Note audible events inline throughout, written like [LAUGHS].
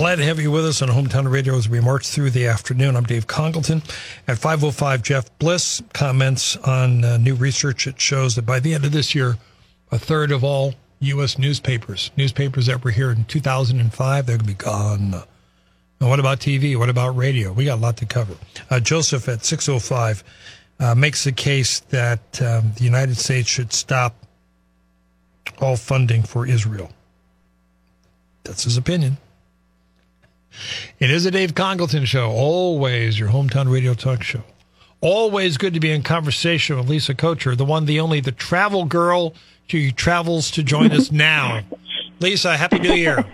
Glad to have you with us on Hometown Radio as we march through the afternoon. I'm Dave Congleton. At 505, Jeff Bliss comments on uh, new research that shows that by the end of this year, a third of all U.S. newspapers, newspapers that were here in 2005, they're going to be gone. And what about TV? What about radio? We got a lot to cover. Uh, Joseph at 605 uh, makes the case that um, the United States should stop all funding for Israel. That's his opinion. It is a Dave Congleton show. Always your hometown radio talk show. Always good to be in conversation with Lisa Kocher, the one, the only, the travel girl. She travels to join us [LAUGHS] now. Lisa, Happy New Year.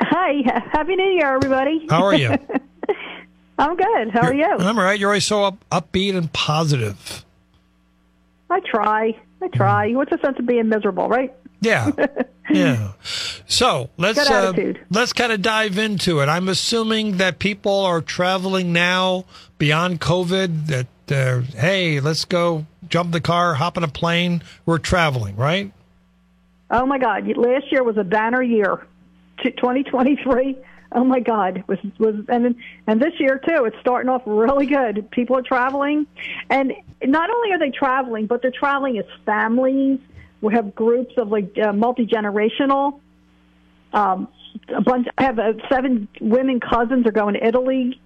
Hi, Happy New Year, everybody. How are you? [LAUGHS] I'm good. How are you? I'm all right. You're always so up, upbeat and positive. I try. I try. Mm. What's the sense of being miserable, right? Yeah. [LAUGHS] yeah. So let's uh, let's kind of dive into it. I'm assuming that people are traveling now beyond COVID. That uh, hey, let's go jump the car, hop in a plane. We're traveling, right? Oh my God! Last year was a banner year. 2023. Oh my God! Was was and and this year too. It's starting off really good. People are traveling, and not only are they traveling, but they're traveling as families. We have groups of like uh, multi generational. Um, a bunch. I have uh, seven women cousins are going to Italy.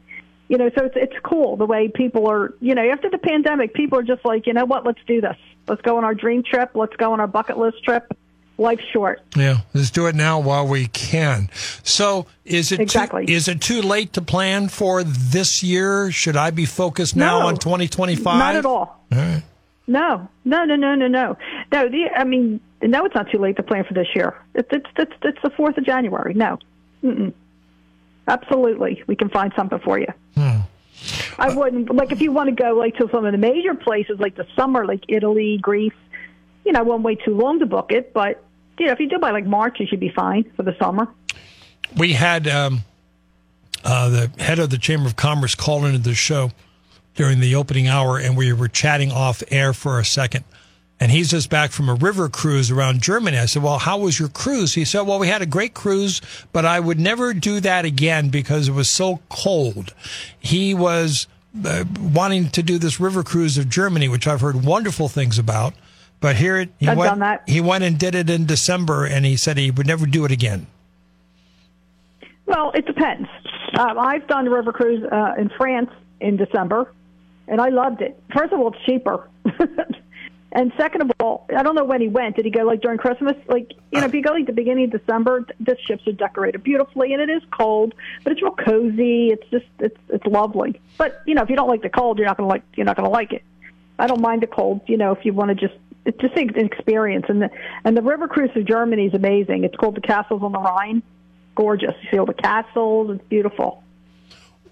You know, so it's it's cool the way people are. You know, after the pandemic, people are just like, you know what? Let's do this. Let's go on our dream trip. Let's go on our bucket list trip. Life's short. Yeah, let's do it now while we can. So, is it Exactly. too, is it too late to plan for this year? Should I be focused now No. on 2025? Not at all. All right. No, no, no, no, no, no. No, the, I mean, no, it's not too late to plan for this year. It's it's it's, it's the fourth of January. No, Mm-mm. absolutely, we can find something for you. I wouldn't like if you want to go like to some of the major places like the summer, like Italy, Greece. You know, I won't wait too long to book it, but you know, if you do by like March, you should be fine for the summer. we had um, uh, the head of the Chamber of Commerce call into the show during the opening hour, and we were chatting off air for a second. And he's just back from a river cruise around Germany. I said, Well, how was your cruise? He said, Well, we had a great cruise, but I would never do that again because it was so cold. He was uh, wanting to do this river cruise of Germany, which I've heard wonderful things about. But here it, he I've went, done that. he went and did it in December, and he said he would never do it again. Well, it depends. Um, I've done the river cruise uh, in France in December, and I loved it. First of all, it's cheaper. [LAUGHS] and second of all, I don't know when he went. Did he go like during Christmas? Like, you know, if you go like the beginning of December, the ships are decorated beautifully, and it is cold, but it's real cozy. It's just, it's it's lovely. But you know, if you don't like the cold, you're not gonna like you're not gonna like it. I don't mind the cold. You know, if you want to just it's just an experience. And the and the river cruise to Germany is amazing. It's called the Castles on the Rhine. Gorgeous. You see all the castles. It's beautiful.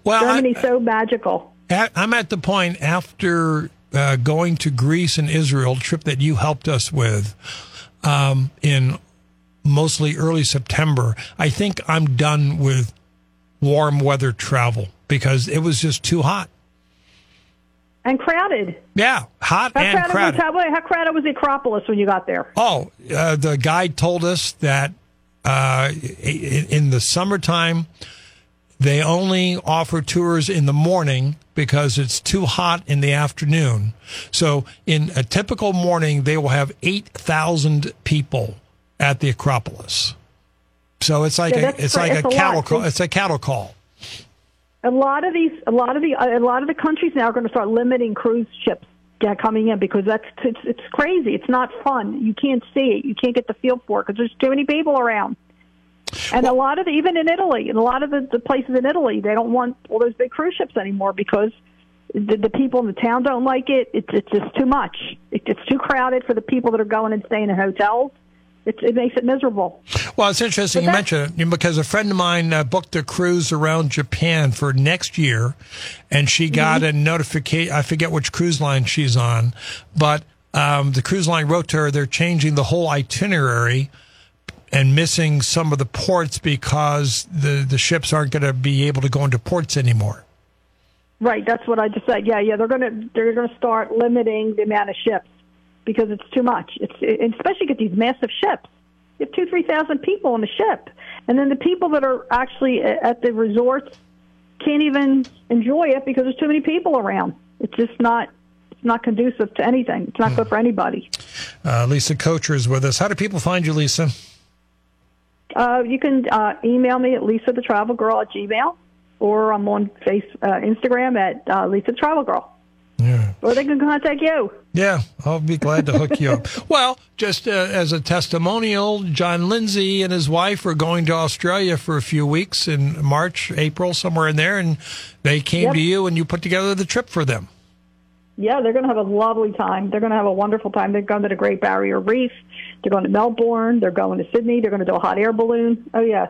Well, I- Germany's so magical. I'm at the point after uh, going to Greece and Israel, trip that you helped us with um, in mostly early September. I think I'm done with warm weather travel because it was just too hot. And crowded. Yeah, hot How and crowded, crowded. Was, how, how crowded was the Acropolis when you got there? Oh, uh, the guide told us that uh, in the summertime, they only offer tours in the morning because it's too hot in the afternoon. So, in a typical morning, they will have 8,000 people at the Acropolis. So it's like Yeah, a it's like a it's a lot. cattle call. It's a cattle call. A lot of these, a lot of the, a lot of the countries now are going to start limiting cruise ships yeah, coming in because that's it's, it's crazy. It's not fun. You can't see it. You can't get the feel for it because there's too many people around. And a lot of the, even in Italy, and a lot of the, the places in Italy, they don't want all those big cruise ships anymore because the, the people in the town don't like it. It's it's just too much. It, it's too crowded for the people that are going and staying in hotels. It, it makes it miserable. Well, it's interesting you mentioned it because a friend of mine uh, booked a cruise around Japan for next year, and she got mm-hmm. a notification. I forget which cruise line she's on, but um, the cruise line wrote to her they're changing the whole itinerary and missing some of the ports because the the ships aren't going to be able to go into ports anymore. Right, that's what I just said. Yeah, yeah, they're going to they're going to start limiting the amount of ships because it's too much. It's it, especially get these massive ships. You have two, three thousand people on the ship, and then the people that are actually at the resorts can't even enjoy it because there's too many people around. It's just not it's not conducive to anything. It's not good for anybody. Uh, Lisa Kocher is with us. How do people find you, Lisa? Uh, you can uh, email me at Lisa the Travel Girl at Gmail, or I'm on face uh, Instagram at uh, Lisa Travel Girl. Yeah. Or they can contact you. Yeah, I'll be glad to hook you up. [LAUGHS] Well, just uh, as a testimonial, John Lindsay and his wife are going to Australia for a few weeks in March, April, somewhere in there, and they came yep. to you and you put together the trip for them. Yeah, they're going to have a lovely time. They're going to have a wonderful time. They're going to the Great Barrier Reef. They're going to Melbourne. They're going to Sydney. They're going to do a hot air balloon. Oh, yeah.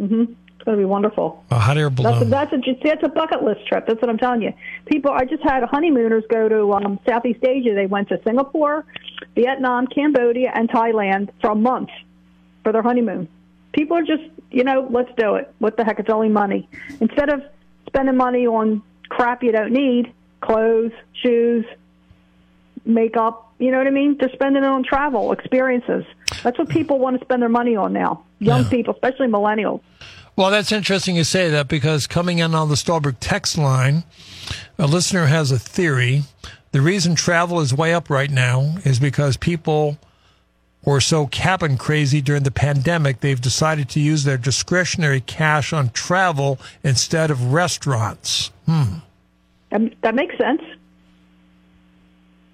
Mm-hmm It's going to be wonderful. A hot air balloon. That's a, that's a, that's a bucket list trip. That's what I'm telling you. People, I just had honeymooners go to um, Southeast Asia. They went to Singapore, Vietnam, Cambodia, and Thailand for a month for their honeymoon. People are just, you know, let's do it. What the heck? It's only money. Instead of spending money on crap you don't need, clothes, shoes, makeup, you know what I mean? They're spending it on travel, experiences. That's what people want to spend their money on now. Young yeah. people, especially millennials. Well, that's interesting you say that because coming in on the Stolberg text line, a listener has a theory. The reason travel is way up right now is because people were so cabin crazy during the pandemic, they've decided to use their discretionary cash on travel instead of restaurants. Hmm. That makes sense.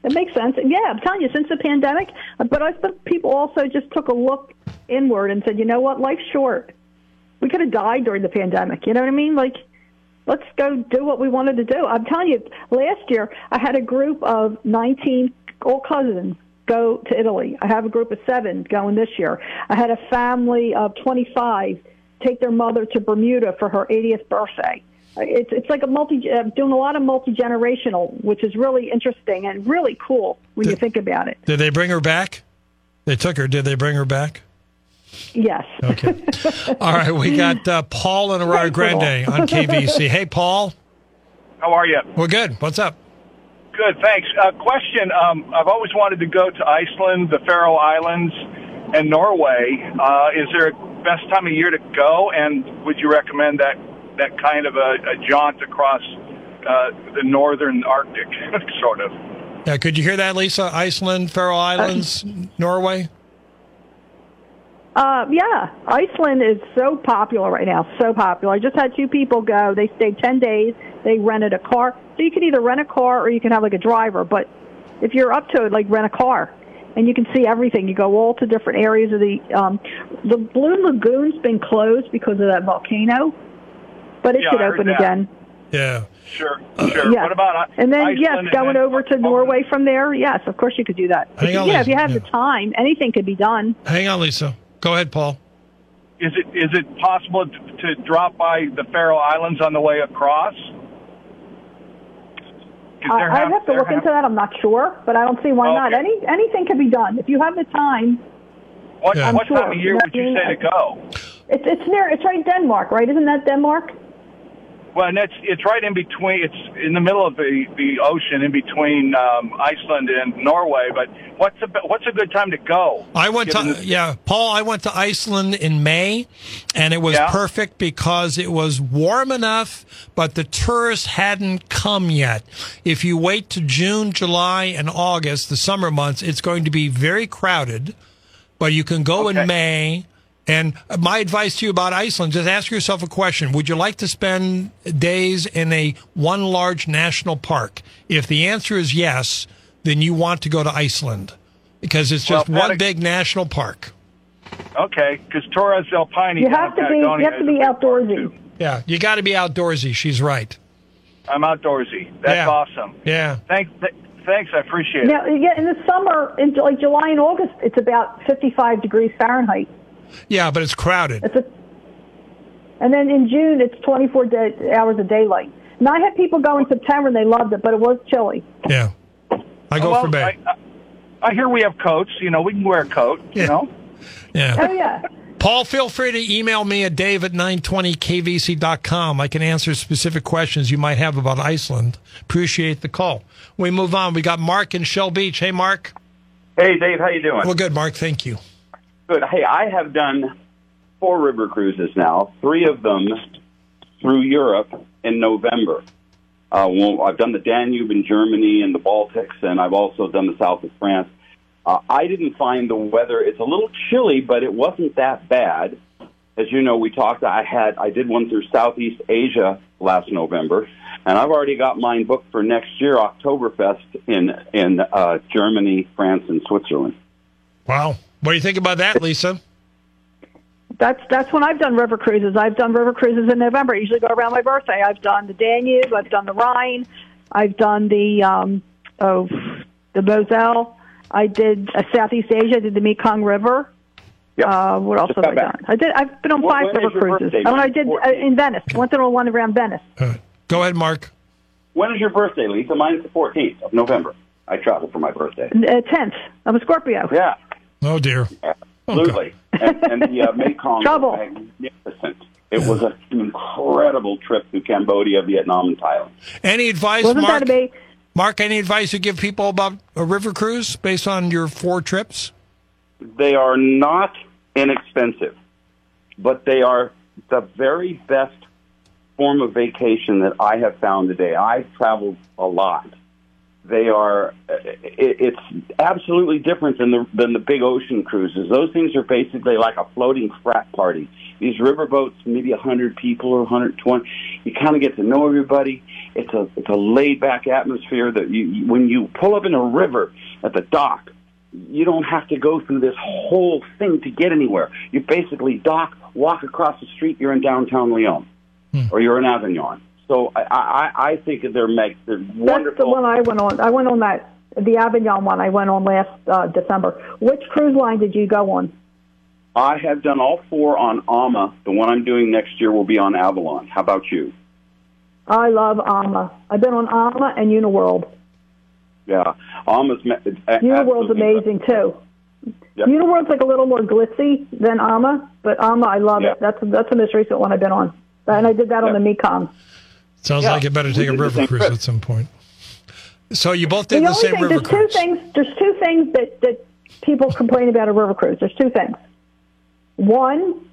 That makes sense. Yeah, I'm telling you, since the pandemic, but I think people also just took a look inward and said, you know what, life's short we could have died during the pandemic. You know what I mean? Like, let's go do what we wanted to do. I'm telling you, last year I had a group of 19 all cousins go to Italy. I have a group of seven going this year. I had a family of 25 take their mother to Bermuda for her 80th birthday. It's it's like a multi uh, doing a lot of multi generational, which is really interesting and really cool when did, you think about it. Did they bring her back? They took her. Did they bring her back? Yes. Okay. [LAUGHS] All right. We got uh, Paul and Arroyo Grande on KVEC. [LAUGHS] Hey, Paul. How are you? We're good. What's up? Good. Thanks. Uh, question. Um, I've always wanted to go to Iceland, the Faroe Islands, and Norway. Uh, is there a best time of year to go? And would you recommend that that kind of a, a jaunt across uh, the northern Arctic, [LAUGHS] sort of? Yeah. Could you hear that, Lisa? Iceland, Faroe Islands, Norway. Uh, yeah, Iceland is so popular right now, so popular. I just had two people go. They stayed 10 days. They rented a car. So you can either rent a car or you can have like a driver. But if you're up to it, like rent a car. And you can see everything. You go all to different areas of the um, the Blue Lagoon's been closed because of that volcano, but it yeah, should open again. Yeah. Sure, sure. Yeah. What about and then Iceland yes, going over to Norway from there. Yes, of course you could do that. Hang if, on, yeah, if you have yeah. the time, anything could be done. Hang on, Lisa. Go ahead, Paul. Is it is it possible to, to drop by the Faroe Islands on the way across? Uh, I'd have to look have... into that. I'm not sure, but I don't see why okay. not. Any anything can be done if you have the time. What, yeah. what sure. time of year would you say to go? It's it's near. It's right Denmark, right? Isn't that Denmark? Well, and it's it's right in between. It's in the middle of the the ocean, in between um, Iceland and Norway. But what's a what's a good time to go? I went to yeah, Paul. I went to Iceland in May, and it was yeah. perfect because it was warm enough, but the tourists hadn't come yet. If you wait to June, July, and August, the summer months, it's going to be very crowded. But you can go okay. in May and my advice to you about Iceland, just ask yourself a question. Would you like to spend days in a one large national park? If the answer is yes, then you want to go to Iceland because it's just well, one big national park. Okay, because Torres del Paine. You have to be. You have to be outdoorsy. Yeah, you got to be outdoorsy. She's right. I'm outdoorsy. That's yeah. awesome. Yeah. Thanks. Th- Thanks, I appreciate it. Now, yeah, in the summer, in like July and August, it's about 55 degrees Fahrenheit. Yeah, but it's crowded. It's a, and then in June, it's 24 day, hours of daylight. And I had people go in September and they loved it, but it was chilly. Yeah. I go well, for Bay. I, I, I hear we have coats. You know, we can wear a coat. Yeah. You know. yeah. Oh, yeah. Paul, feel free to email me at dave at 920kvec.com. I can answer specific questions you might have about Iceland. Appreciate the call. We move on. We got Mark in Shell Beach. Hey, Mark. Hey, Dave, how you doing? Well, good, Mark. Thank you. Good. Hey, I have done four river cruises now, three of them through Europe in November. Uh, well, I've done the Danube in Germany and the Baltics, and I've also done the south of France. Uh, I didn't find the weather. It's a little chilly, but it wasn't that bad. As you know, we talked. I had I did one through Southeast Asia last November, and I've already got mine booked for next year, Oktoberfest in in uh, Germany, France, and Switzerland. Wow. What do you think about that, Lisa? That's that's when I've done river cruises. I've done river cruises in November. I usually go around my birthday. I've done the Danube. I've done the Rhine. I've done the um, oh the Moselle. I did uh, Southeast Asia. I did the Mekong River. Yep. Uh, what else Just have I back. done? I did. I've been on When- five river cruises. birthday, Oh, and I did uh, in Venice. Went to one around Venice. Uh, go ahead, Mark. When is your birthday, Lisa? Mine's the 14th of November. I travel for my birthday. Uh, tenth. I'm a Scorpio. Yeah, Oh, dear. absolutely. and, and the uh, Mekong Trouble. was magnificent. It was an incredible trip to Cambodia, Vietnam, and Thailand. Any advice, Wasn't Mark? that a big? Mark, any advice you give people about a river cruise based on your four trips? They are not inexpensive, but they are the very best form of vacation that I have found today. I've traveled a lot. They are. Uh, it, it's absolutely different than the than the big ocean cruises. Those things are basically like a floating frat party. These river boats, maybe a hundred people or 120. You kind of get to know everybody. It's a it's a laid back atmosphere that you, when you pull up in a river at the dock, you don't have to go through this whole thing to get anywhere. You basically dock, walk across the street, you're in downtown Lyon, hmm. or you're in Avignon. So I, I, I think they're make they're wonderful. That's the one I went on. I went on that the Avignon one. I went on last uh, December. Which cruise line did you go on? I have done all four on AMA. The one I'm doing next year will be on Avalon. How about you? I love AMA. I've been on AMA and Uniworld. Yeah, AMA's me- Uniworld's amazing too. Yep. Uniworld's like a little more glitzy than AMA, but AMA I love it. That's that's the most recent one I've been on, and I did that on the Mekong. Sounds Yeah, like you better take a river cruise at some point. So you both did the the, same thing river there's cruise. two things. There's two things that that people complain about a river cruise. There's two things. One,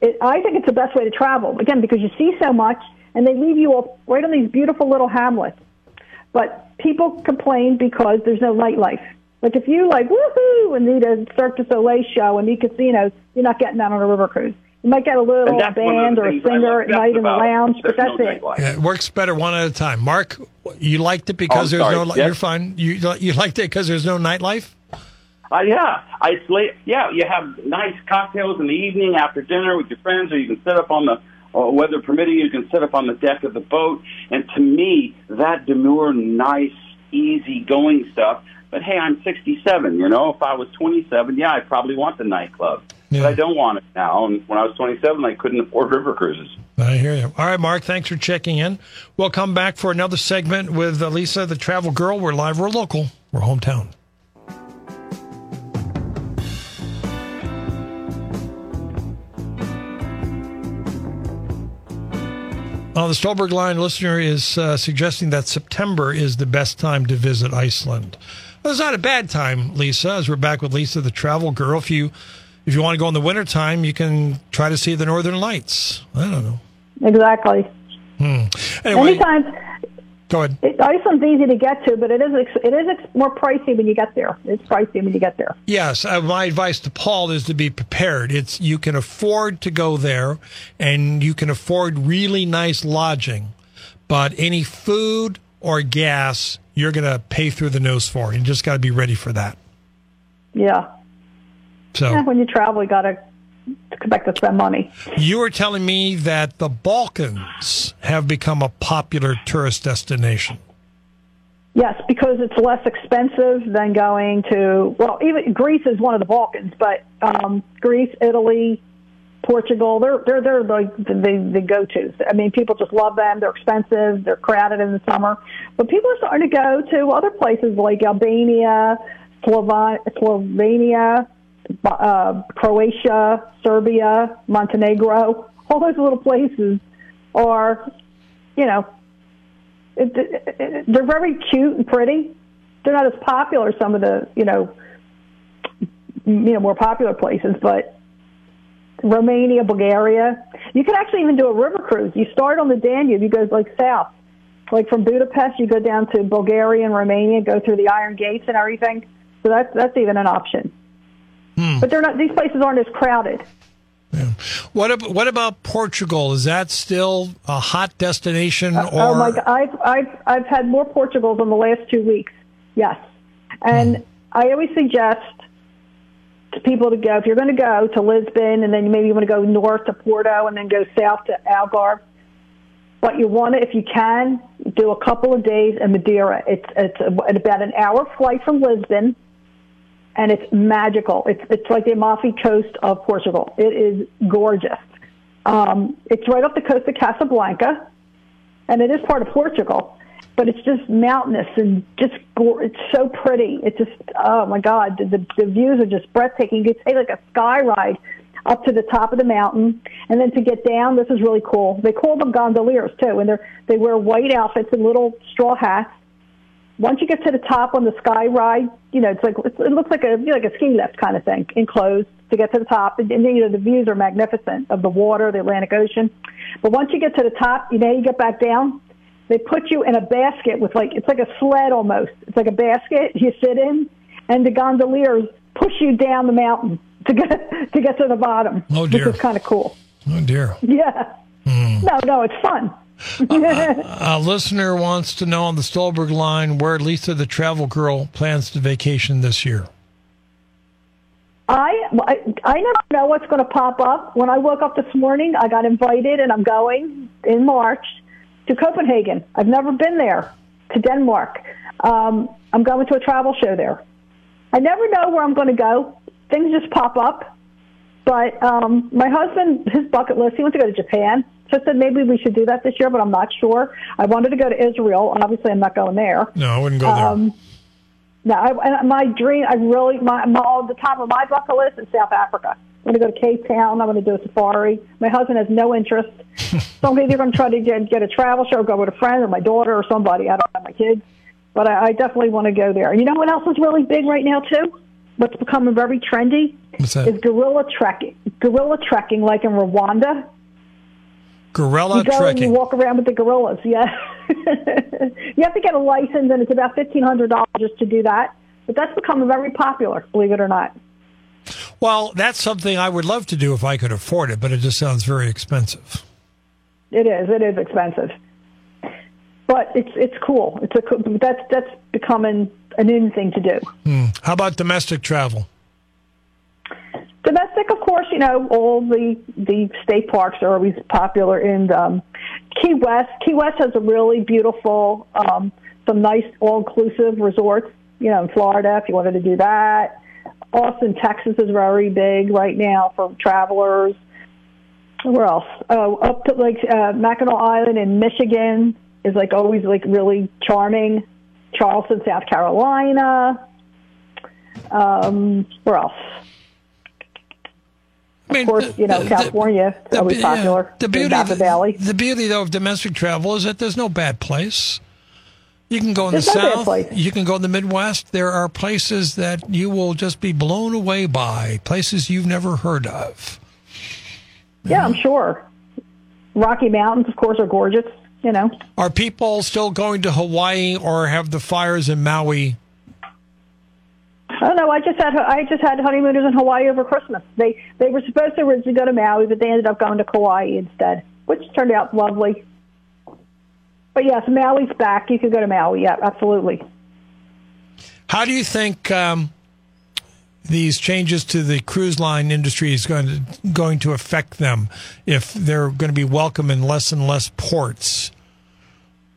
it, I think it's the best way to travel again because you see so much, and they leave you all right on these beautiful little hamlets. But people complain because there's no nightlife. Like if you like woohoo and need a Cirque du Soleil show and need casinos, you're not getting that on a river cruise. You might get a little And that's one of band or a singer at night in the lounge, but that's no it. Yeah, it works better one at a time. Mark, you liked it because Oh, there's sorry. no. Yes. You're fine. You you liked it because there's no nightlife. Uh, yeah, I, it's late. Yeah, you have nice cocktails in the evening after dinner with your friends, or you can sit up on the, or weather permitting, you can sit up on the deck of the boat. And to me, that demure, nice, easy going stuff. But hey, I'm 67. You know, if I was 27, yeah, I'd probably want the nightclub. Yeah. But I don't want it now. And when I was 27, I couldn't afford river cruises. I hear you. All right, Mark. Thanks for checking in. We'll come back for another segment with uh, Lisa, the travel girl. We're live. We're local. We're hometown. Uh, the Stolberg line listener is uh, suggesting that September is the best time to visit Iceland. Well, it's not a bad time, Lisa, as we're back with Lisa, the travel girl. If you if you want to go in the wintertime, you can try to see the Northern Lights. I don't know. Exactly. Anyway, Anytime. go ahead. It, Iceland's easy to get to, but it is it is more pricey when you get there. It's pricey when you get there. Yes, uh, my advice to Paul is to be prepared. It's you can afford to go there, and you can afford really nice lodging, but any food or gas you're going to pay through the nose for. You just got to be ready for that. Yeah. So Eh, When you travel, you got to expect to spend money. you were telling me that the Balkans have become a popular tourist destination. Yes, because it's less expensive than going to well, even Greece is one of the Balkans, but um, Greece, Italy, Portugal, they're they're they're like the the, the go tos. I mean, people just love them. They're expensive. They're crowded in the summer, but people are starting to go to other places like Albania, Slovenia, uh, Croatia, Serbia, Montenegro. [LAUGHS] All those little places are, you know, it, it, it, they're very cute and pretty. They're not as popular as some of the, you know, you know, more popular places, but Romania, Bulgaria. You can actually even do a river cruise. You start on the Danube, you go like south, like from Budapest, you go down to Bulgaria and Romania, go through the Iron Gates and everything. So that's that's even an option. Hmm. But they're not; these places aren't as crowded. Yeah. What about, what about Portugal? Is that still a hot destination? Uh, oh my God, I've I've I've had more Portugals in the last two weeks. Yes, and hmm. I always suggest to people to go if you're going to go to Lisbon and then maybe you want to go north to Porto and then go south to Algarve. But you want to, if you can, do a couple of days in Madeira. It's it's about an hour flight from Lisbon and it's magical. It's it's like the Amalfi Coast of Portugal. It is gorgeous. Um, it's right off the coast of Casablanca, and it is part of Portugal. But it's just mountainous and just it's so pretty. It's just oh my god, the, the, views are just breathtaking. You take like a sky ride up to the top of the mountain, and then to get down, this is really cool. They call them gondoliers too, and they're they wear white outfits and little straw hats, once you get to the top on the sky ride, you know, it's like it looks like a you know, like a ski lift kind of thing, enclosed to get to the top. And, and you know, the views are magnificent of the water, the Atlantic Ocean. But once you get to the top, you know, you get back down. They put you in a basket with like it's like a sled almost. It's like a basket you sit in, and the gondoliers push you down the mountain to get [LAUGHS] to get to the bottom. Oh dear, which is kind of cool. Oh dear. Yeah. Mm. No, no, it's fun a, [LAUGHS] a, listener wants to know on the Stolberg line where Lisa the Travel Girl plans to vacation this year. I, I, I never know what's going to pop up. When I woke up this morning, I got invited, and I'm going in March to Copenhagen. I've never been there to Denmark. Um, I'm going to a travel show there. I never know where I'm going to go. Things just pop up. But um, my husband, his bucket list, he wants to go to Japan. So I said maybe we should do that this year, but I'm not sure. I wanted to go to Israel. Obviously, I'm not going there. No, I wouldn't go there. Um, no, I, my dream, I really, my, my, the top of my bucket list is South Africa. I'm going to go to Cape Town. I'm going to do a safari. My husband has no interest. [LAUGHS] so I'm either going to try to get, get a travel show, go with a friend or my daughter or somebody. I don't have my kids. But I, I definitely want to go there. You know what else is really big right now, too? What's becoming very trendy? What's that? Is gorilla trekking. Gorilla trekking, like in Rwanda. Gorilla you go trekking. And you walk around with the gorillas. Yeah, [LAUGHS] you have to get a license, and it's about fifteen hundred dollars just to do that. But that's become very popular, believe it or not. Well, that's something I would love to do if I could afford it, but it just sounds very expensive. It is. It is expensive, but it's it's cool. It's a that's that's becoming an in thing to do. Hmm. How about domestic travel? Course, you know, all the the state parks are always popular in um, Key West. Key West has a really beautiful, um, some nice all-inclusive resorts. You know, in Florida, if you wanted to do that. Austin, Texas is very big right now for travelers. Where else? Oh, up to like uh, Mackinac Island in Michigan is like always like really charming. Charleston, South Carolina. Um, where else? I mean, of course, you know, the, California the, always popular. Yeah, the beauty, the, Valley. The beauty, though, of domestic travel is that there's no bad place. You can go in there's the no south. You can go in the Midwest. There are places that you will just be blown away by, places you've never heard of. Yeah, I'm sure. Rocky Mountains, of course, are gorgeous. You know. Are people still going to Hawaii, or have the fires in Maui Oh no, I just had I just had honeymooners in Hawaii over Christmas. They they were supposed to originally go to Maui, but they ended up going to Kauai instead, which turned out lovely. But yes, Maui's back. You could go to Maui. Yeah, absolutely. How do you think um, these changes to the cruise line industry is going to going to affect them if they're going to be welcome in less and less ports?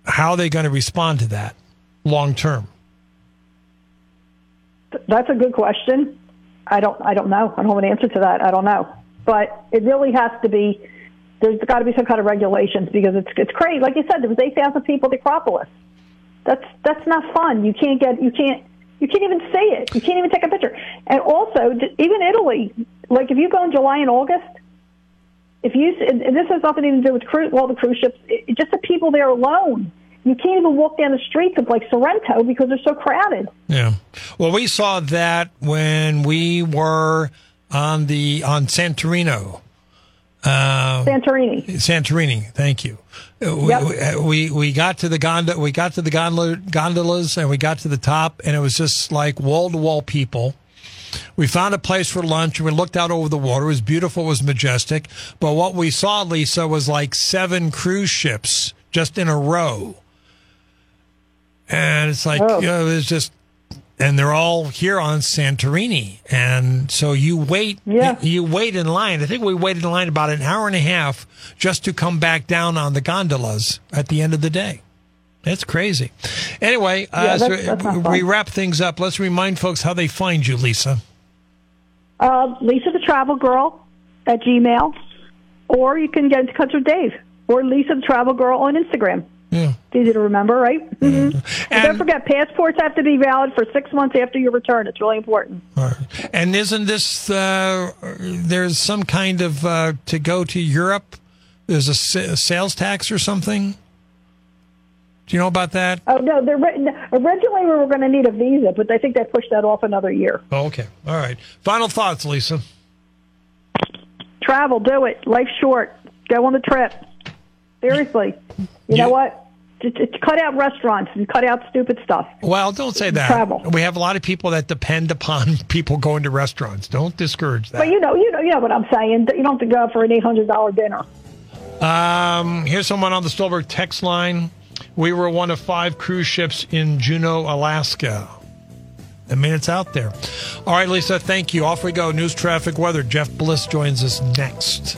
How are they going to respond to that? long term? That's a good question. I don't. I don't know. I don't have an answer to that. I don't know. But it really has to be. There's got to be some kind of regulations because it's it's crazy. Like you said, there was eight thousand people at the Acropolis. That's that's not fun. You can't get. You can't. You can't even see it. You can't even take a picture. And also, even Italy. Like if you go in July and August, if you and this has nothing to do with cruise, all the cruise ships. It, just the people there alone you can't even walk down the streets of like Sorrento because they're so crowded. Yeah. Well, we saw that when we were on the on Santorino. Uh, Santorini. Santorini. Thank you. Yep. We, we we got to the gondola. We got to the gondola, gondolas, and we got to the top, and it was just like wall to wall people. We found a place for lunch and we looked out over the water. It was beautiful, it was majestic. But what we saw, Lisa, was like seven cruise ships just in a row and it's like oh. you know it's just and they're all here on Santorini, and so you wait. Yeah. you wait in line. I think we waited in line about an hour and a half just to come back down on the gondolas at the end of the day. That's crazy. Anyway, yeah, uh, that's, so that's we wrap things up. Let's remind folks how they find you, Lisa. Uh, Lisa the Travel Girl at Gmail, or you can get in touch with Dave or Lisa the Travel Girl on Instagram. Yeah. Easy to remember, right? Mm-hmm. And don't forget, passports have to be valid for six months after your return. It's really important. Right. And isn't this, uh, there's some kind of, uh, to go to Europe, there's a, a, sales tax or something? Do you know about that? Oh, no. Originally, we were going to need a visa, but I think they pushed that off another year. Oh, okay. All right. Final thoughts, Lisa. Travel, do it. Life's short. Go on the trip. Seriously. You yeah. know what? Cut out restaurants and cut out stupid stuff. Well, don't say that. Travel. We have a lot of people that depend upon [LAUGHS] people going to restaurants. Don't discourage that. But you know, you know, you know what I'm saying. You don't have to go for an eight hundred dollar dinner. Um, here's someone on the Stolberg text line. We were one of five cruise ships in Juneau, Alaska. I mean, it's out there. All right, Lisa, thank you. Off we go. News, traffic, weather. Jeff Bliss joins us next.